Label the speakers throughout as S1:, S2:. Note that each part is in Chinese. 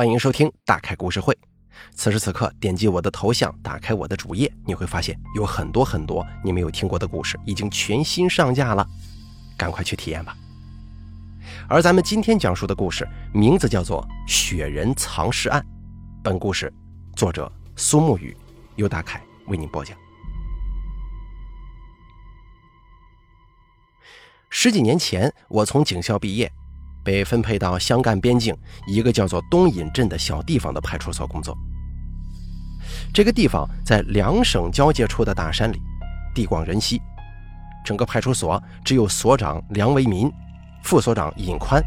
S1: 欢迎收听大开故事会。此时此刻，点击我的头像，打开我的主页，你会发现有很多很多你没有听过的故事已经全新上架了，赶快去体验吧。而咱们今天讲述的故事名字叫做《雪人藏尸案》，本故事作者苏沐雨，由大凯为您播讲。十几年前，我从警校毕业。被分配到湘赣边境一个叫做东引镇的小地方的派出所工作。这个地方在两省交界处的大山里，地广人稀。整个派出所只有所长梁维民、副所长尹宽、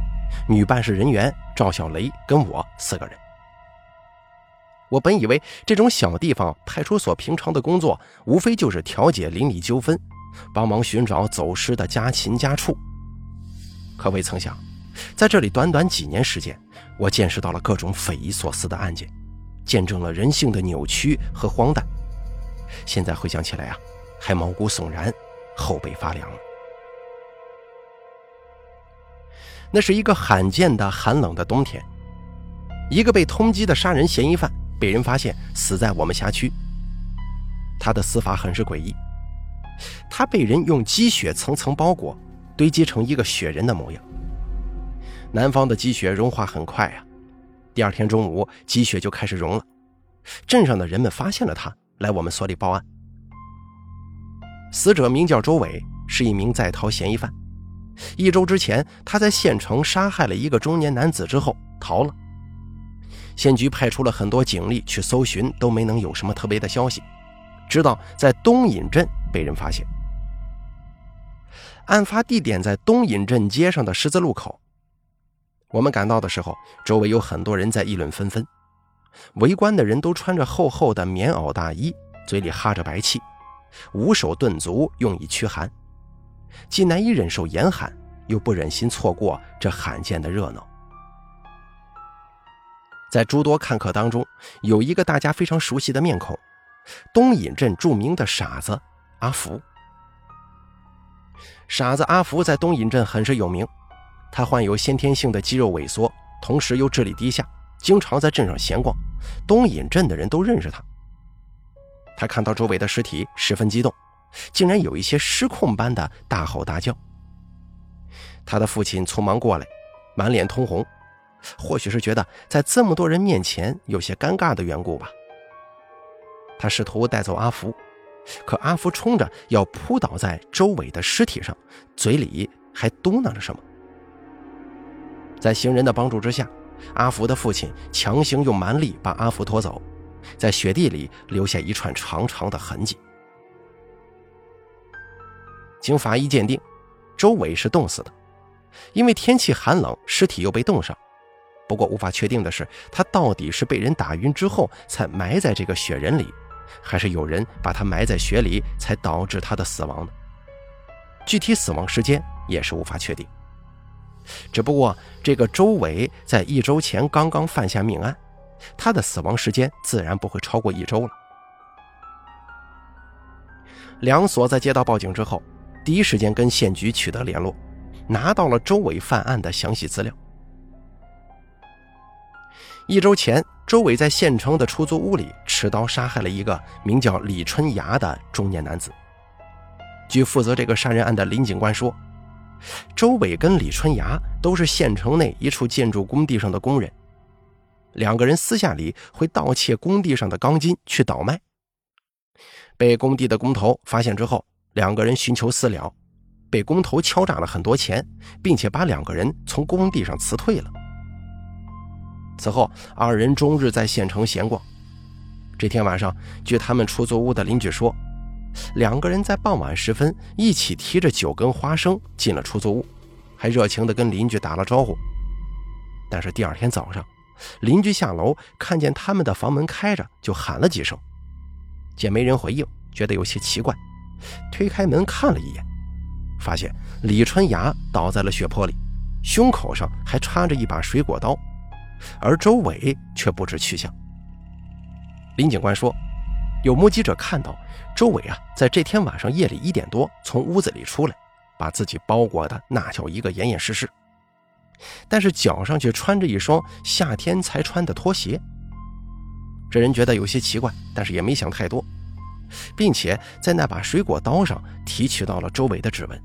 S1: 女办事人员赵小雷跟我四个人。我本以为这种小地方派出所平常的工作无非就是调解邻里纠纷，帮忙寻找走失的家禽家畜，可未曾想。在这里短短几年时间，我见识到了各种匪夷所思的案件，见证了人性的扭曲和荒诞。现在回想起来啊，还毛骨悚然，后背发凉。那是一个罕见的寒冷的冬天，一个被通缉的杀人嫌疑犯被人发现死在我们辖区。他的死法很是诡异，他被人用积雪层层包裹，堆积成一个雪人的模样。南方的积雪融化很快啊，第二天中午积雪就开始融了。镇上的人们发现了他，来我们所里报案。死者名叫周伟，是一名在逃嫌疑犯。一周之前，他在县城杀害了一个中年男子之后逃了。县局派出了很多警力去搜寻，都没能有什么特别的消息。直到在东引镇被人发现。案发地点在东引镇街上的十字路口。我们赶到的时候，周围有很多人在议论纷纷。围观的人都穿着厚厚的棉袄大衣，嘴里哈着白气，捂手顿足，用以驱寒，既难以忍受严寒，又不忍心错过这罕见的热闹。在诸多看客当中，有一个大家非常熟悉的面孔——东引镇著名的傻子阿福。傻子阿福在东引镇很是有名。他患有先天性的肌肉萎缩，同时又智力低下，经常在镇上闲逛。东引镇的人都认识他。他看到周围的尸体，十分激动，竟然有一些失控般的大吼大叫。他的父亲匆忙过来，满脸通红，或许是觉得在这么多人面前有些尴尬的缘故吧。他试图带走阿福，可阿福冲着要扑倒在周伟的尸体上，嘴里还嘟囔着什么。在行人的帮助之下，阿福的父亲强行用蛮力把阿福拖走，在雪地里留下一串长长的痕迹。经法医鉴定，周伟是冻死的，因为天气寒冷，尸体又被冻上。不过无法确定的是，他到底是被人打晕之后才埋在这个雪人里，还是有人把他埋在雪里才导致他的死亡的？具体死亡时间也是无法确定。只不过，这个周伟在一周前刚刚犯下命案，他的死亡时间自然不会超过一周了。两所在接到报警之后，第一时间跟县局取得联络，拿到了周伟犯案的详细资料。一周前，周伟在县城的出租屋里持刀杀害了一个名叫李春芽的中年男子。据负责这个杀人案的林警官说。周伟跟李春芽都是县城内一处建筑工地上的工人，两个人私下里会盗窃工地上的钢筋去倒卖。被工地的工头发现之后，两个人寻求私了，被工头敲诈了很多钱，并且把两个人从工地上辞退了。此后，二人终日在县城闲逛。这天晚上，据他们出租屋的邻居说。两个人在傍晚时分一起提着酒跟花生进了出租屋，还热情地跟邻居打了招呼。但是第二天早上，邻居下楼看见他们的房门开着，就喊了几声，见没人回应，觉得有些奇怪，推开门看了一眼，发现李春芽倒在了血泊里，胸口上还插着一把水果刀，而周伟却不知去向。林警官说。有目击者看到周伟啊，在这天晚上夜里一点多从屋子里出来，把自己包裹的那叫一个严严实实。但是脚上却穿着一双夏天才穿的拖鞋。这人觉得有些奇怪，但是也没想太多，并且在那把水果刀上提取到了周伟的指纹，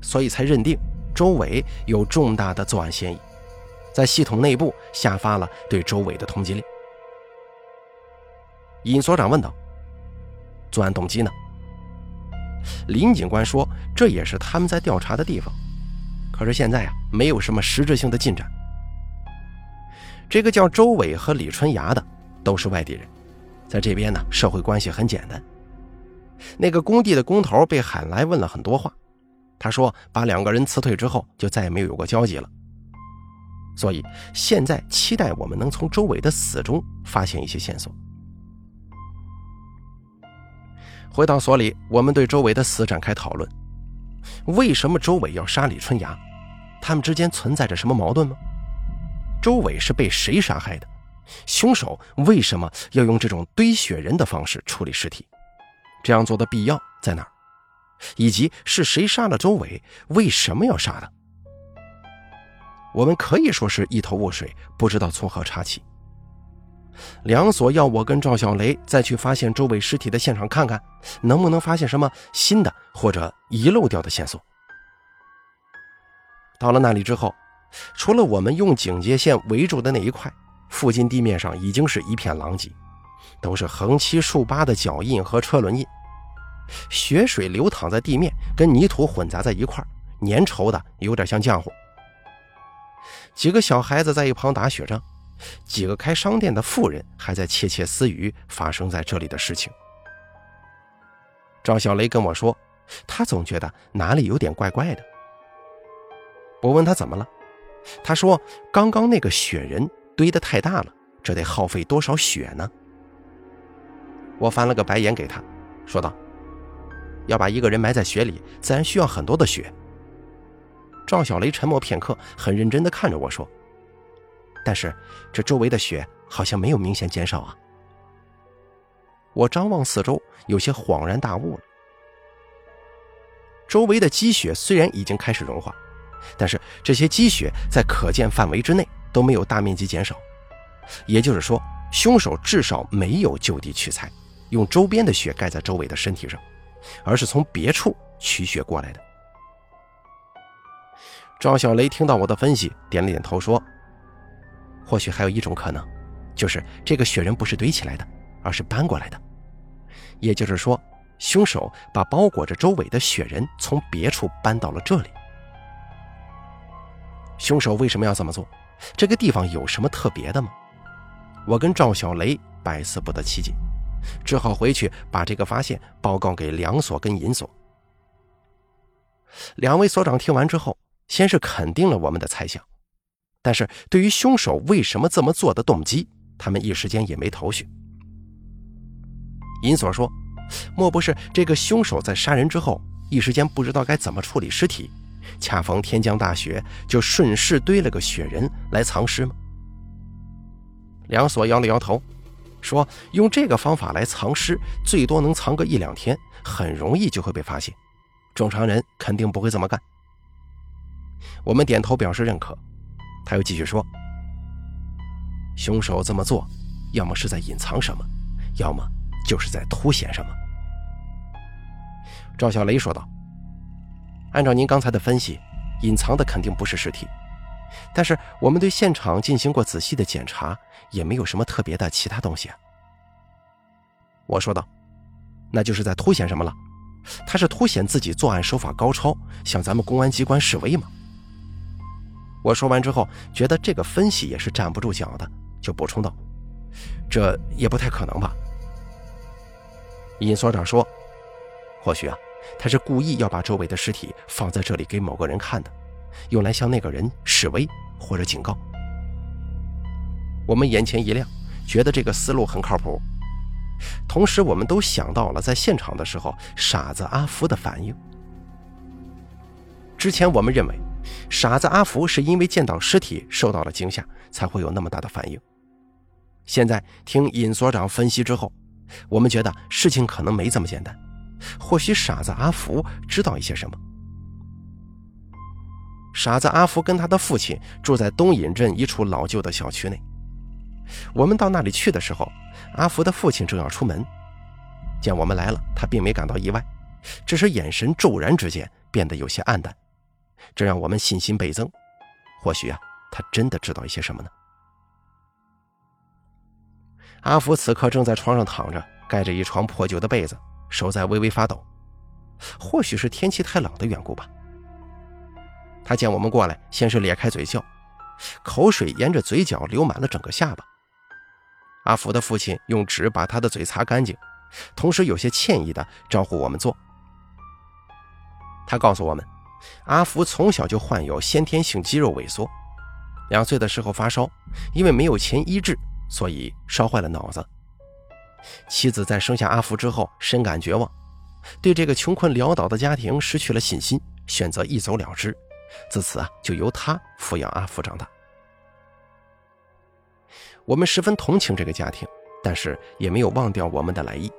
S1: 所以才认定周伟有重大的作案嫌疑，在系统内部下发了对周伟的通缉令。尹所长问道：“作案动机呢？”林警官说：“这也是他们在调查的地方，可是现在啊，没有什么实质性的进展。”这个叫周伟和李春芽的都是外地人，在这边呢，社会关系很简单。那个工地的工头被喊来问了很多话，他说把两个人辞退之后，就再也没有有过交集了。所以现在期待我们能从周伟的死中发现一些线索。回到所里，我们对周伟的死展开讨论：为什么周伟要杀李春芽？他们之间存在着什么矛盾吗？周伟是被谁杀害的？凶手为什么要用这种堆雪人的方式处理尸体？这样做的必要在哪儿？以及是谁杀了周伟？为什么要杀他？我们可以说是一头雾水，不知道从何查起。梁所要我跟赵小雷再去发现周围尸体的现场看看，能不能发现什么新的或者遗漏掉的线索。到了那里之后，除了我们用警戒线围住的那一块，附近地面上已经是一片狼藉，都是横七竖八的脚印和车轮印，血水流淌在地面，跟泥土混杂在一块粘稠的有点像浆糊。几个小孩子在一旁打雪仗。几个开商店的妇人还在窃窃私语发生在这里的事情。赵小雷跟我说，他总觉得哪里有点怪怪的。我问他怎么了，他说刚刚那个雪人堆得太大了，这得耗费多少雪呢？我翻了个白眼给他，说道：“要把一个人埋在雪里，自然需要很多的雪。”赵小雷沉默片刻，很认真地看着我说。但是，这周围的雪好像没有明显减少啊！我张望四周，有些恍然大悟了。周围的积雪虽然已经开始融化，但是这些积雪在可见范围之内都没有大面积减少，也就是说，凶手至少没有就地取材，用周边的雪盖在周围的身体上，而是从别处取雪过来的。赵小雷听到我的分析，点了点头说。或许还有一种可能，就是这个雪人不是堆起来的，而是搬过来的。也就是说，凶手把包裹着周围的雪人从别处搬到了这里。凶手为什么要这么做？这个地方有什么特别的吗？我跟赵小雷百思不得其解，只好回去把这个发现报告给梁所跟尹所。两位所长听完之后，先是肯定了我们的猜想。但是对于凶手为什么这么做的动机，他们一时间也没头绪。银锁说：“莫不是这个凶手在杀人之后，一时间不知道该怎么处理尸体，恰逢天降大雪，就顺势堆了个雪人来藏尸吗？”梁所摇了摇头，说：“用这个方法来藏尸，最多能藏个一两天，很容易就会被发现，正常人肯定不会这么干。”我们点头表示认可。他又继续说：“凶手这么做，要么是在隐藏什么，要么就是在凸显什么。”赵小雷说道：“按照您刚才的分析，隐藏的肯定不是尸体，但是我们对现场进行过仔细的检查，也没有什么特别的其他东西啊。”我说道：“那就是在凸显什么了？他是凸显自己作案手法高超，向咱们公安机关示威吗？”我说完之后，觉得这个分析也是站不住脚的，就补充道：“这也不太可能吧？”尹所长说：“或许啊，他是故意要把周围的尸体放在这里给某个人看的，用来向那个人示威或者警告。”我们眼前一亮，觉得这个思路很靠谱。同时，我们都想到了在现场的时候傻子阿福的反应。之前我们认为。傻子阿福是因为见到尸体受到了惊吓，才会有那么大的反应。现在听尹所长分析之后，我们觉得事情可能没这么简单。或许傻子阿福知道一些什么。傻子阿福跟他的父亲住在东引镇一处老旧的小区内。我们到那里去的时候，阿福的父亲正要出门，见我们来了，他并没感到意外，只是眼神骤然之间变得有些暗淡，这让我们信心倍增。或许啊，他真的知道一些什么呢？阿福此刻正在床上躺着，盖着一床破旧的被子，手在微微发抖，或许是天气太冷的缘故吧。他见我们过来，先是咧开嘴笑，口水沿着嘴角流满了整个下巴。阿福的父亲用纸把他的嘴擦干净，同时有些歉意的招呼我们坐。他告诉我们，阿福从小就患有先天性肌肉萎缩，两岁的时候发烧，因为没有钱医治，所以烧坏了脑子。妻子在生下阿福之后深感绝望，对这个穷困潦倒的家庭失去了信心，选择一走了之。自此啊，就由他抚养阿福长大。我们十分同情这个家庭，但是也没有忘掉我们的来意。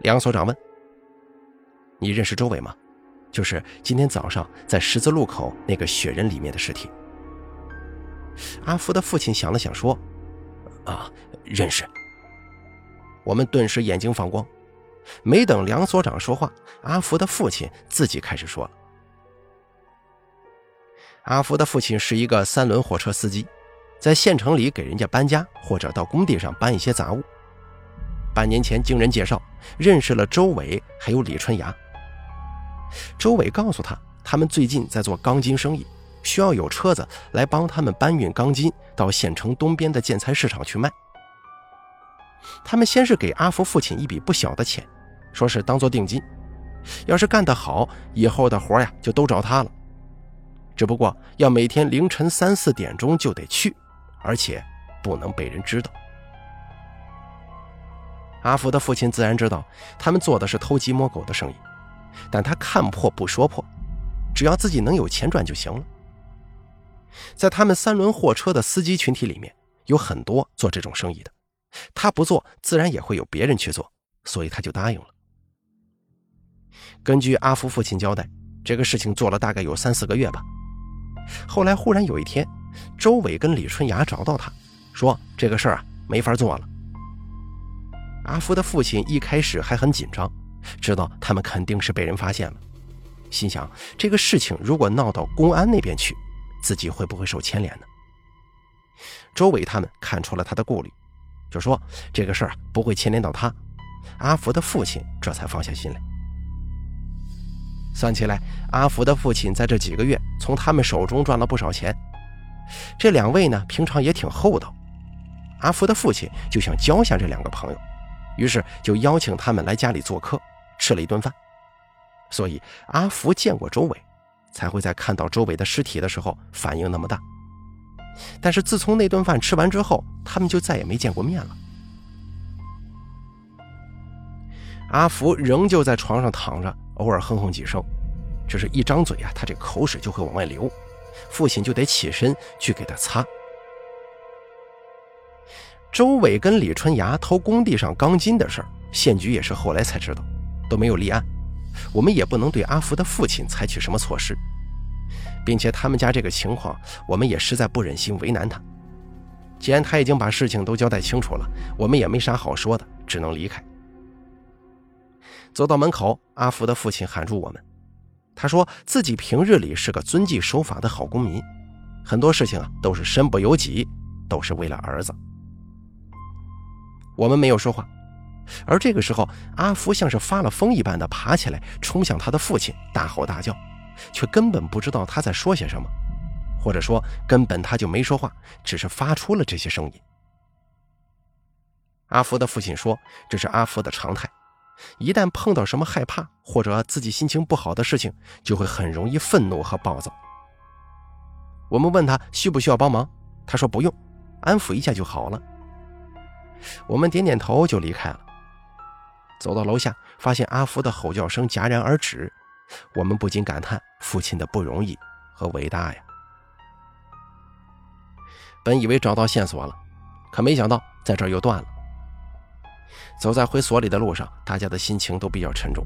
S1: 梁所长问：“你认识周伟吗？就是今天早上在十字路口那个雪人里面的尸体。”阿福的父亲想了想说：“啊，认识。”我们顿时眼睛放光。没等梁所长说话，阿福的父亲自己开始说了。阿福的父亲是一个三轮货车司机，在县城里给人家搬家或者到工地上搬一些杂物。半年前经人介绍认识了周伟，还有李春芽。周伟告诉他，他们最近在做钢筋生意，需要有车子来帮他们搬运钢筋到县城东边的建材市场去卖。他们先是给阿福父亲一笔不小的钱，说是当做定金，要是干得好，以后的活呀就都找他了。只不过要每天凌晨三四点钟就得去，而且不能被人知道。阿福的父亲自然知道他们做的是偷鸡摸狗的生意，但他看破不说破，只要自己能有钱赚就行了。在他们三轮货车的司机群体里面，有很多做这种生意的，他不做，自然也会有别人去做，所以他就答应了。根据阿福父亲交代，这个事情做了大概有三四个月吧。后来忽然有一天，周伟跟李春芽找到他，说这个事儿啊没法做了。阿福的父亲一开始还很紧张，知道他们肯定是被人发现了，心想这个事情如果闹到公安那边去，自己会不会受牵连呢？周伟他们看出了他的顾虑，就说这个事儿啊不会牵连到他。阿福的父亲这才放下心来。算起来，阿福的父亲在这几个月从他们手中赚了不少钱。这两位呢，平常也挺厚道。阿福的父亲就想交下这两个朋友，于是就邀请他们来家里做客，吃了一顿饭。所以阿福见过周伟，才会在看到周伟的尸体的时候反应那么大。但是自从那顿饭吃完之后，他们就再也没见过面了。阿福仍旧在床上躺着。偶尔哼哼几声，只是一张嘴啊，他这口水就会往外流，父亲就得起身去给他擦。周伟跟李春芽偷工地上钢筋的事儿，县局也是后来才知道，都没有立案。我们也不能对阿福的父亲采取什么措施，并且他们家这个情况，我们也实在不忍心为难他。既然他已经把事情都交代清楚了，我们也没啥好说的，只能离开。走到门口，阿福的父亲喊住我们。他说自己平日里是个遵纪守法的好公民，很多事情啊都是身不由己，都是为了儿子。我们没有说话，而这个时候，阿福像是发了疯一般的爬起来，冲向他的父亲，大吼大叫，却根本不知道他在说些什么，或者说根本他就没说话，只是发出了这些声音。阿福的父亲说：“这是阿福的常态。”一旦碰到什么害怕或者自己心情不好的事情，就会很容易愤怒和暴躁。我们问他需不需要帮忙，他说不用，安抚一下就好了。我们点点头就离开了。走到楼下，发现阿福的吼叫声戛然而止，我们不禁感叹父亲的不容易和伟大呀。本以为找到线索了，可没想到在这儿又断了。走在回所里的路上，大家的心情都比较沉重。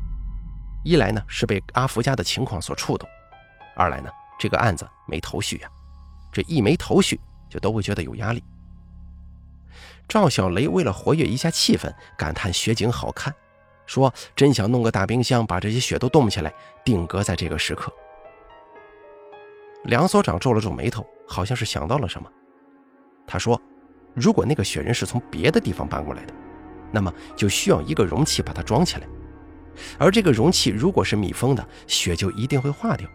S1: 一来呢是被阿福家的情况所触动，二来呢这个案子没头绪呀。这一没头绪，就都会觉得有压力。赵小雷为了活跃一下气氛，感叹雪景好看，说：“真想弄个大冰箱，把这些雪都冻起来，定格在这个时刻。”梁所长皱了皱眉头，好像是想到了什么。他说：“如果那个雪人是从别的地方搬过来的，那么就需要一个容器把它装起来。而这个容器如果是密封的，雪就一定会化掉，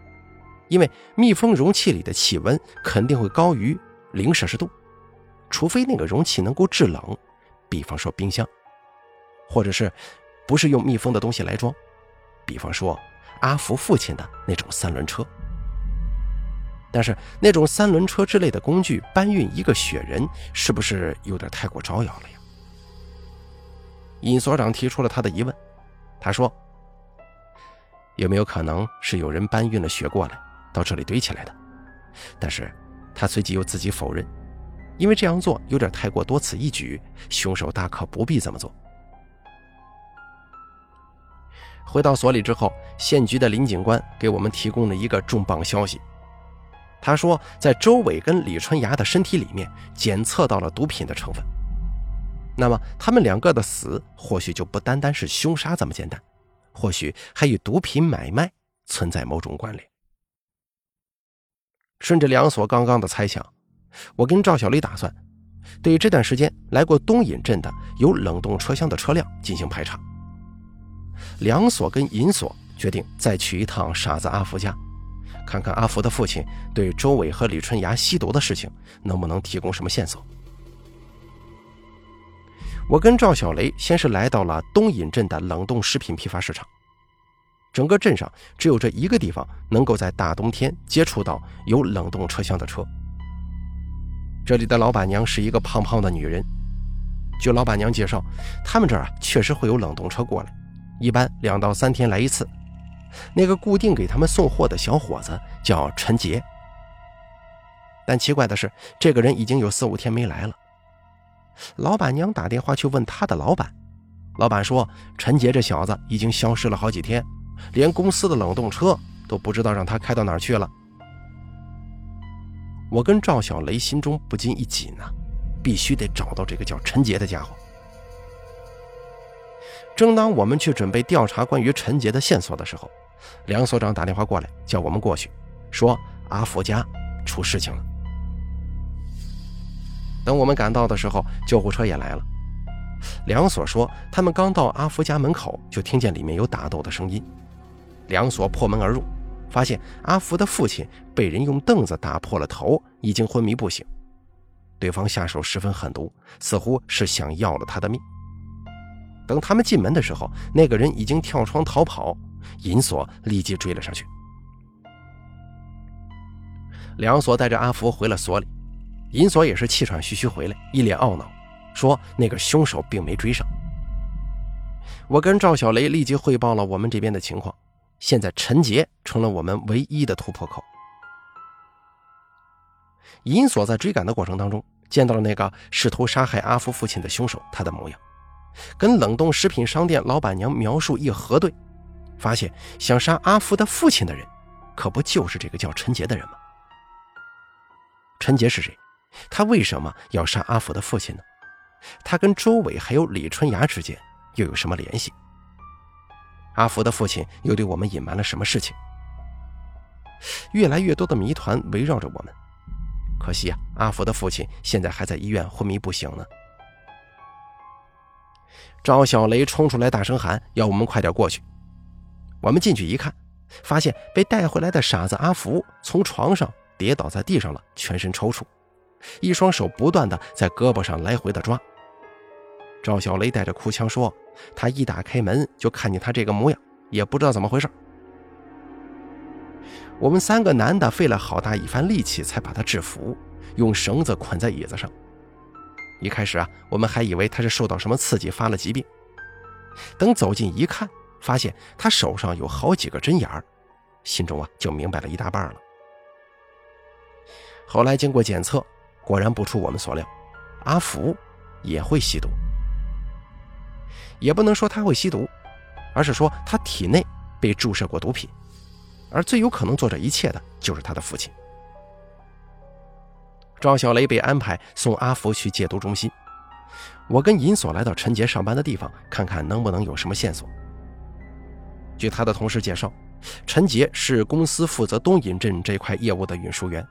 S1: 因为密封容器里的气温肯定会高于零摄氏度，除非那个容器能够制冷，比方说冰箱，或者是不是用密封的东西来装，比方说阿福父亲的那种三轮车。”但是那种三轮车之类的工具搬运一个雪人，是不是有点太过招摇了呀？尹所长提出了他的疑问，他说：“有没有可能是有人搬运了雪过来，到这里堆起来的？”但是，他随即又自己否认，因为这样做有点太过多此一举，凶手大可不必这么做。回到所里之后，县局的林警官给我们提供了一个重磅消息。他说，在周伟跟李春芽的身体里面检测到了毒品的成分，那么他们两个的死或许就不单单是凶杀这么简单，或许还与毒品买卖存在某种关联。顺着梁所刚刚的猜想，我跟赵小雷打算对这段时间来过东引镇的有冷冻车厢的车辆进行排查。梁所跟尹所决定再去一趟傻子阿福家。看看阿福的父亲对周伟和李春芽吸毒的事情能不能提供什么线索。我跟赵小雷先是来到了东引镇的冷冻食品批发市场。整个镇上只有这一个地方能够在大冬天接触到有冷冻车厢的车。这里的老板娘是一个胖胖的女人。据老板娘介绍，他们这儿啊确实会有冷冻车过来，一般两到三天来一次。那个固定给他们送货的小伙子叫陈杰，但奇怪的是，这个人已经有四五天没来了。老板娘打电话去问他的老板，老板说陈杰这小子已经消失了好几天，连公司的冷冻车都不知道让他开到哪儿去了。我跟赵小雷心中不禁一紧呐，必须得找到这个叫陈杰的家伙。正当我们去准备调查关于陈杰的线索的时候，梁所长打电话过来，叫我们过去，说阿福家出事情了。等我们赶到的时候，救护车也来了。梁所说，他们刚到阿福家门口，就听见里面有打斗的声音。梁所破门而入，发现阿福的父亲被人用凳子打破了头，已经昏迷不醒。对方下手十分狠毒，似乎是想要了他的命。等他们进门的时候，那个人已经跳窗逃跑。银锁立即追了上去。梁锁带着阿福回了所里，银锁也是气喘吁吁回来，一脸懊恼，说：“那个凶手并没追上。”我跟赵小雷立即汇报了我们这边的情况。现在陈杰成了我们唯一的突破口。银锁在追赶的过程当中，见到了那个试图杀害阿福父亲的凶手，他的模样，跟冷冻食品商店老板娘描述一核对。发现想杀阿福的父亲的人，可不就是这个叫陈杰的人吗？陈杰是谁？他为什么要杀阿福的父亲呢？他跟周伟还有李春芽之间又有什么联系？阿福的父亲又对我们隐瞒了什么事情？越来越多的谜团围绕着我们。可惜啊，阿福的父亲现在还在医院昏迷不醒呢。赵小雷冲出来大声喊：“要我们快点过去！”我们进去一看，发现被带回来的傻子阿福从床上跌倒在地上了，全身抽搐，一双手不断的在胳膊上来回的抓。赵小雷带着哭腔说：“他一打开门就看见他这个模样，也不知道怎么回事。”我们三个男的费了好大一番力气才把他制服，用绳子捆在椅子上。一开始啊，我们还以为他是受到什么刺激发了疾病，等走近一看。发现他手上有好几个针眼儿，心中啊就明白了一大半了。后来经过检测，果然不出我们所料，阿福也会吸毒。也不能说他会吸毒，而是说他体内被注射过毒品。而最有可能做这一切的就是他的父亲。赵小雷被安排送阿福去戒毒中心，我跟银锁来到陈杰上班的地方，看看能不能有什么线索。据他的同事介绍，陈杰是公司负责东引镇这块业务的运输员，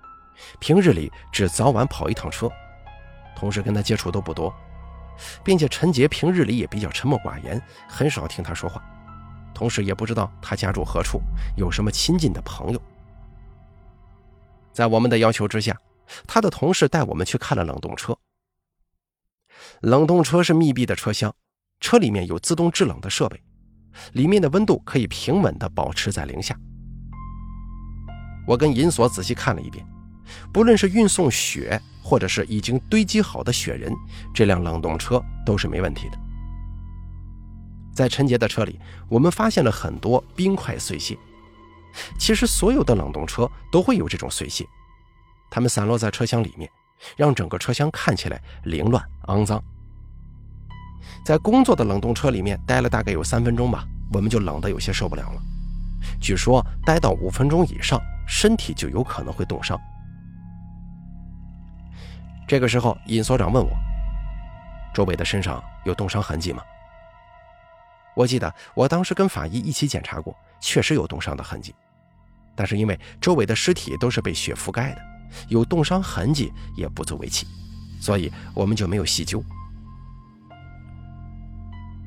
S1: 平日里只早晚跑一趟车，同事跟他接触都不多，并且陈杰平日里也比较沉默寡言，很少听他说话。同时也不知道他家住何处，有什么亲近的朋友。在我们的要求之下，他的同事带我们去看了冷冻车。冷冻车是密闭的车厢，车里面有自动制冷的设备，里面的温度可以平稳地保持在零下。我跟银锁仔细看了一遍，不论是运送雪，或者是已经堆积好的雪人，这辆冷冻车都是没问题的。在陈杰的车里，我们发现了很多冰块碎屑。其实，所有的冷冻车都会有这种碎屑，它们散落在车厢里面，让整个车厢看起来凌乱肮脏。在工作的冷冻车里面待了大概有三分钟吧，我们就冷得有些受不了了。据说，待到五分钟以上，身体就有可能会冻伤。这个时候，尹所长问我：“周伟的身上有冻伤痕迹吗？”我记得我当时跟法医一起检查过，确实有冻伤的痕迹，但是因为周伟的尸体都是被雪覆盖的，有冻伤痕迹也不足为奇，所以我们就没有细究。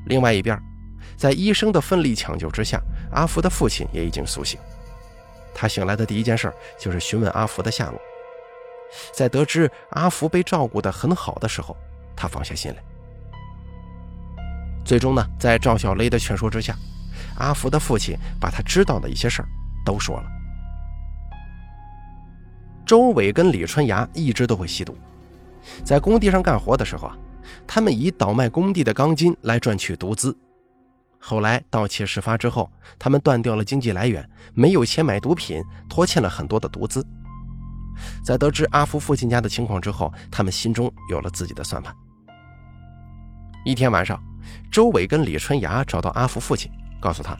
S1: 另外一边，在医生的奋力抢救之下，阿福的父亲也已经苏醒。他醒来的第一件事就是询问阿福的下落，在得知阿福被照顾得很好的时候，他放下心来。最终呢，在赵小雷的劝说之下，阿福的父亲把他知道的一些事儿都说了。周伟跟李春芽一直都会吸毒，在工地上干活的时候啊，他们以倒卖工地的钢筋来赚取毒资。后来盗窃事发之后，他们断掉了经济来源，没有钱买毒品，拖欠了很多的毒资。在得知阿福父亲家的情况之后，他们心中有了自己的算盘。一天晚上。周伟跟李春芽找到阿福父亲，告诉他，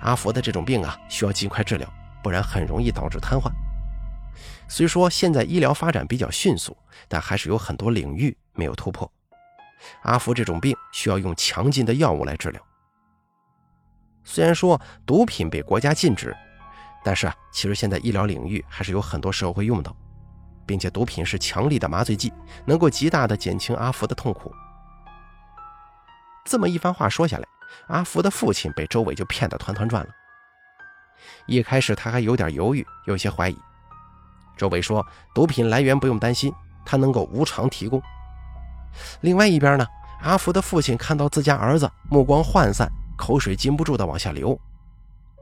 S1: 阿福的这种病啊，需要尽快治疗，不然很容易导致瘫痪。虽说现在医疗发展比较迅速，但还是有很多领域没有突破。阿福这种病需要用强劲的药物来治疗。虽然说毒品被国家禁止，但是啊，其实现在医疗领域还是有很多时候会用到，并且毒品是强力的麻醉剂，能够极大的减轻阿福的痛苦。这么一番话说下来，阿福的父亲被周伟就骗得团团转了。一开始他还有点犹豫，有些怀疑。周伟说：“毒品来源不用担心，他能够无偿提供。”另外一边呢，阿福的父亲看到自家儿子目光涣散，口水禁不住的往下流，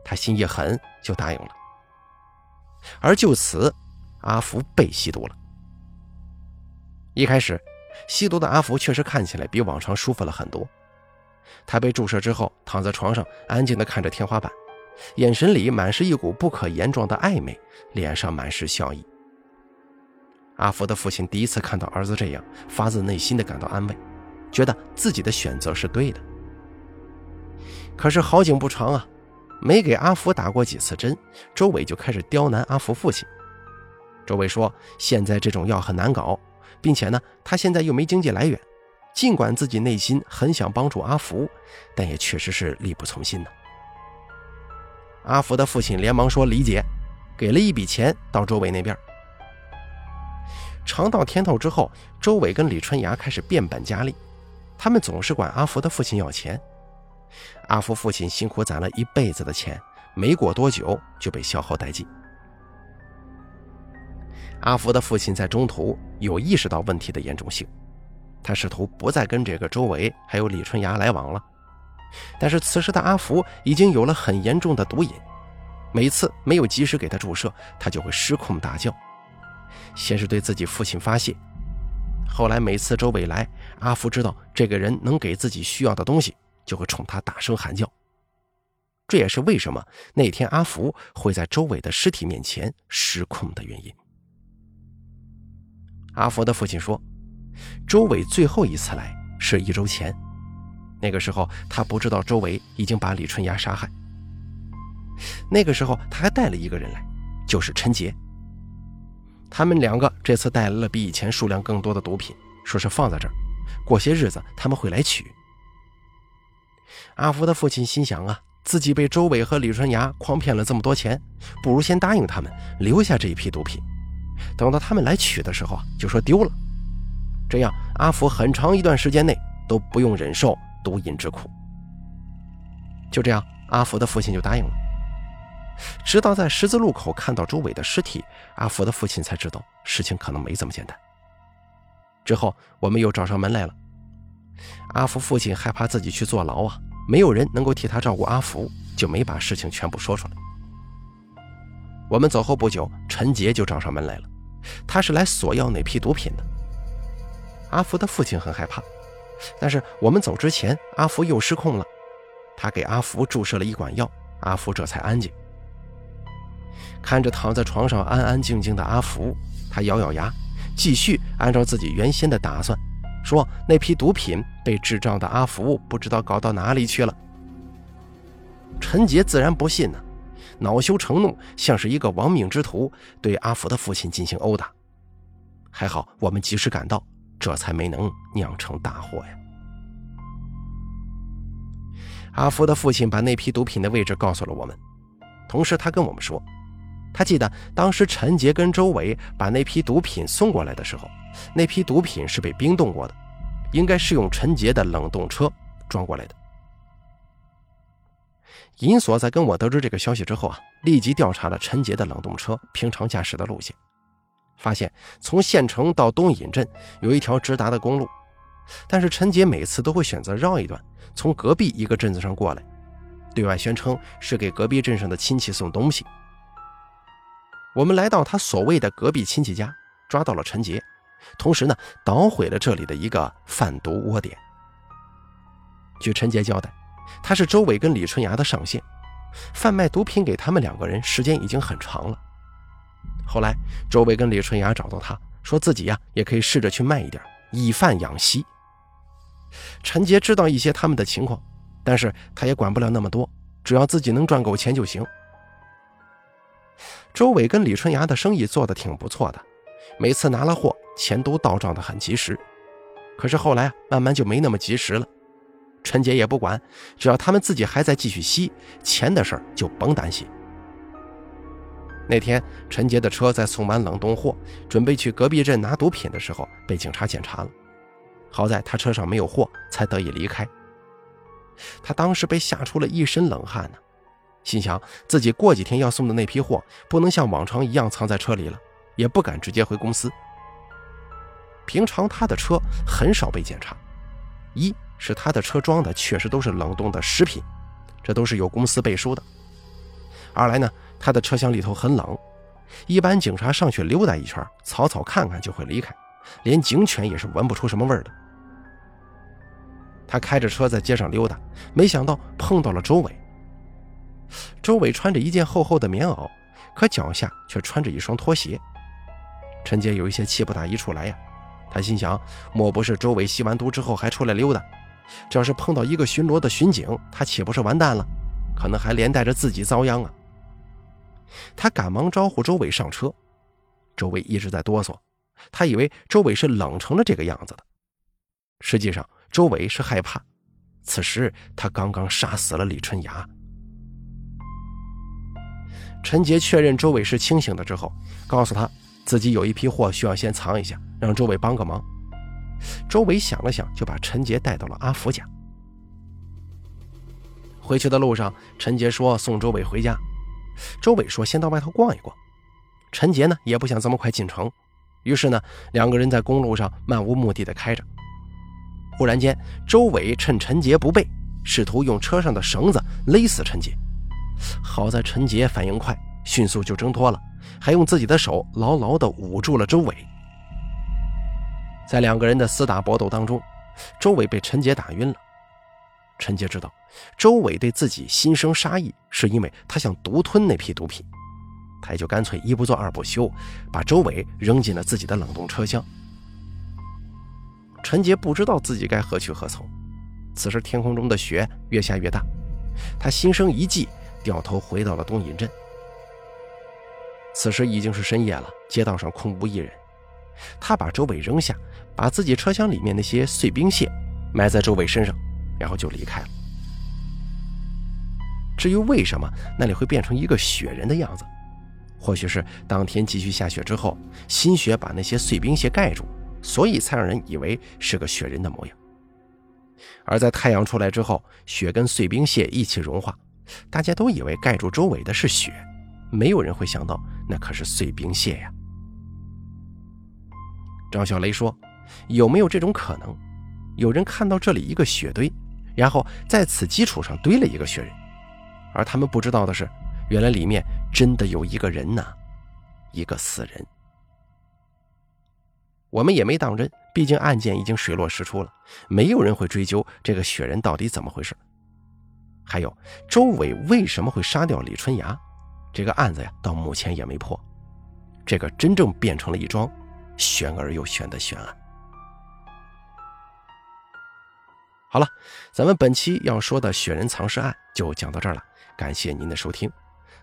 S1: 他心一狠，就答应了。而就此，阿福被吸毒了。一开始，吸毒的阿福确实看起来比往常舒服了很多。他被注射之后，躺在床上，安静地看着天花板，眼神里满是一股不可言状的暧昧，脸上满是笑意。阿福的父亲第一次看到儿子这样，发自内心的感到安慰，觉得自己的选择是对的。可是好景不长啊，没给阿福打过几次针，周伟就开始刁难阿福父亲。周伟说：“现在这种药很难搞，并且呢，他现在又没经济来源。”尽管自己内心很想帮助阿福，但也确实是力不从心呢。阿福的父亲连忙说理解，给了一笔钱到周伟那边。尝到甜头之后，周伟跟李春芽开始变本加厉，他们总是管阿福的父亲要钱。阿福父亲辛苦攒了一辈子的钱，没过多久就被消耗殆尽。阿福的父亲在中途有意识到问题的严重性。他试图不再跟这个周伟还有李春芽来往了，但是此时的阿福已经有了很严重的毒瘾，每次没有及时给他注射，他就会失控大叫。先是对自己父亲发泄，后来每次周伟来，阿福知道这个人能给自己需要的东西，就会冲他大声喊叫。这也是为什么那天阿福会在周伟的尸体面前失控的原因。阿福的父亲说。周伟最后一次来是一周前，那个时候他不知道周伟已经把李春芽杀害。那个时候他还带了一个人来，就是陈杰。他们两个这次带来了比以前数量更多的毒品，说是放在这儿，过些日子他们会来取。阿福的父亲心想啊，自己被周伟和李春芽诓骗了这么多钱，不如先答应他们留下这一批毒品，等到他们来取的时候啊，就说丢了，这样阿福很长一段时间内都不用忍受毒瘾之苦。就这样，阿福的父亲就答应了。直到在十字路口看到周伟的尸体，阿福的父亲才知道事情可能没这么简单。之后，我们又找上门来了。阿福父亲害怕自己去坐牢啊，没有人能够替他照顾阿福，就没把事情全部说出来。我们走后不久，陈杰就找上门来了，他是来索要那批毒品的。阿福的父亲很害怕，但是我们走之前，阿福又失控了，他给阿福注射了一管药，阿福这才安静。看着躺在床上安安静静的阿福，他咬咬牙，继续按照自己原先的打算。说那批毒品被智障的阿福不知道搞到哪里去了。陈杰自然不信呢，恼羞成怒，像是一个亡命之徒，对阿福的父亲进行殴打。还好我们及时赶到，这才没能酿成大祸呀。阿福的父亲把那批毒品的位置告诉了我们，同时他跟我们说，他记得当时陈杰跟周伟把那批毒品送过来的时候。那批毒品是被冰冻过的，应该是用陈杰的冷冻车装过来的。银锁在跟我得知这个消息之后啊，立即调查了陈杰的冷冻车平常驾驶的路线，发现从县城到东引镇有一条直达的公路，但是陈杰每次都会选择绕一段，从隔壁一个镇子上过来，对外宣称是给隔壁镇上的亲戚送东西。我们来到他所谓的隔壁亲戚家，抓到了陈杰。同时呢，捣毁了这里的一个贩毒窝点。据陈杰交代，他是周伟跟李春芽的上线，贩卖毒品给他们两个人时间已经很长了。后来，周伟跟李春芽找到他，说自己呀也可以试着去卖一点，以贩养吸。陈杰知道一些他们的情况，但是他也管不了那么多，只要自己能赚够钱就行。周伟跟李春芽的生意做得挺不错的。每次拿了货，钱都到账的很及时。可是后来啊，慢慢就没那么及时了。陈杰也不管，只要他们自己还在继续吸钱的事儿，就甭担心。那天，陈杰的车在送完冷冻货，准备去隔壁镇拿毒品的时候，被警察检查了。好在他车上没有货，才得以离开。他当时被吓出了一身冷汗呢，心想自己过几天要送的那批货，不能像往常一样藏在车里了。也不敢直接回公司。平常他的车很少被检查，一是他的车装的确实都是冷冻的食品，这都是有公司背书的；二来呢，他的车厢里头很冷，一般警察上去溜达一圈，草草看看就会离开，连警犬也是闻不出什么味儿的。他开着车在街上溜达，没想到碰到了周伟。周伟穿着一件厚厚的棉袄，可脚下却穿着一双拖鞋。陈杰有一些气不打一处来呀，他心想：莫不是周伟吸完毒之后还出来溜达？这要是碰到一个巡逻的巡警，他岂不是完蛋了？可能还连带着自己遭殃啊！他赶忙招呼周伟上车，周伟一直在哆嗦，他以为周伟是冷成了这个样子的，实际上周伟是害怕。此时他刚刚杀死了李春芽。陈杰确认周伟是清醒的之后，告诉他。自己有一批货需要先藏一下，让周伟帮个忙。周伟想了想，就把陈杰带到了阿福家。回去的路上，陈杰说送周伟回家，周伟说先到外头逛一逛。陈杰呢也不想这么快进城，于是呢两个人在公路上漫无目的的开着。忽然间，周伟趁陈杰不备，试图用车上的绳子勒死陈杰。好在陈杰反应快，迅速就挣脱了。还用自己的手牢牢地捂住了周伟。在两个人的厮打搏斗当中，周伟被陈杰打晕了。陈杰知道周伟对自己心生杀意，是因为他想独吞那批毒品，他也就干脆一不做二不休，把周伟扔进了自己的冷冻车厢。陈杰不知道自己该何去何从。此时天空中的雪越下越大，他心生一计，掉头回到了东引镇。此时已经是深夜了，街道上空无一人。他把周伟扔下，把自己车厢里面那些碎冰屑埋在周伟身上，然后就离开了。至于为什么那里会变成一个雪人的样子，或许是当天继续下雪之后，新雪把那些碎冰屑盖住，所以才让人以为是个雪人的模样。而在太阳出来之后，雪跟碎冰屑一起融化，大家都以为盖住周围的是雪，没有人会想到那可是碎冰屑呀。张小雷说：“有没有这种可能？有人看到这里一个雪堆，然后在此基础上堆了一个雪人，而他们不知道的是，原来里面真的有一个人呢，一个死人。我们也没当真，毕竟案件已经水落石出了，没有人会追究这个雪人到底怎么回事。还有周伟为什么会杀掉李春芽，这个案子呀，到目前也没破。这个真正变成了一桩。”悬而又悬的悬案。好了，咱们本期要说的雪人藏尸案就讲到这儿了，感谢您的收听。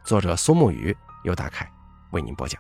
S1: 作者苏沐雨由大凯为您播讲。